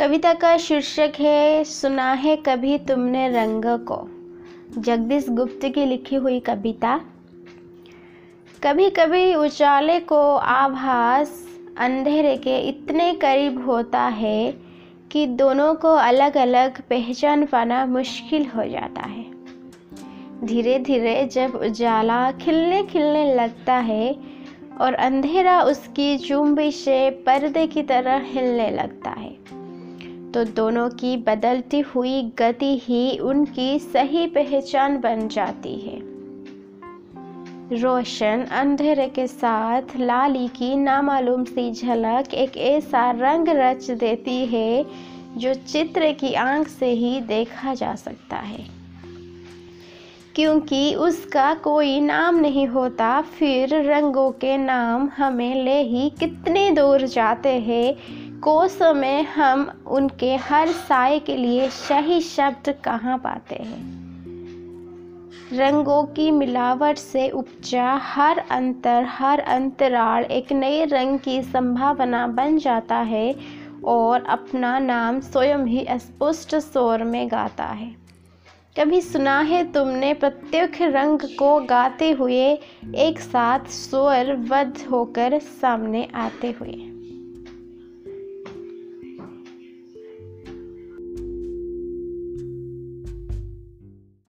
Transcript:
कविता का शीर्षक है, सुना है कभी तुमने रंग को। जगदीश गुप्त की लिखी हुई कविता। कभी कभी उजाले को आभास अंधेरे के इतने करीब होता है कि दोनों को अलग अलग पहचान पाना मुश्किल हो जाता है। धीरे धीरे जब उजाला खिलने खिलने लगता है और अंधेरा उसकी चुंबी से पर्दे की तरह हिलने लगता है तो दोनों की बदलती हुई गति ही उनकी सही पहचान बन जाती है। रोशन अंधेरे के साथ लाली की नामालूम सी झलक एक ऐसा रंग रच देती है जो चित्र की आँख से ही देखा जा सकता है। क्योंकि उसका कोई नाम नहीं होता, फिर रंगों के नाम हमें ले ही कितने दूर जाते हैं कोसों में हम उनके हर साय के लिए सही शब्द कहाँ पाते हैं? रंगों की मिलावट से उपजा हर अंतर, हर अंतराल एक नए रंग की संभावना बन जाता है और अपना नाम स्वयं ही स्पष्ट स्वर में गाता है। कभी सुना है तुमने प्रत्येक रंग को गाते हुए एक साथ स्वर बद्ध होकर सामने आते हुए?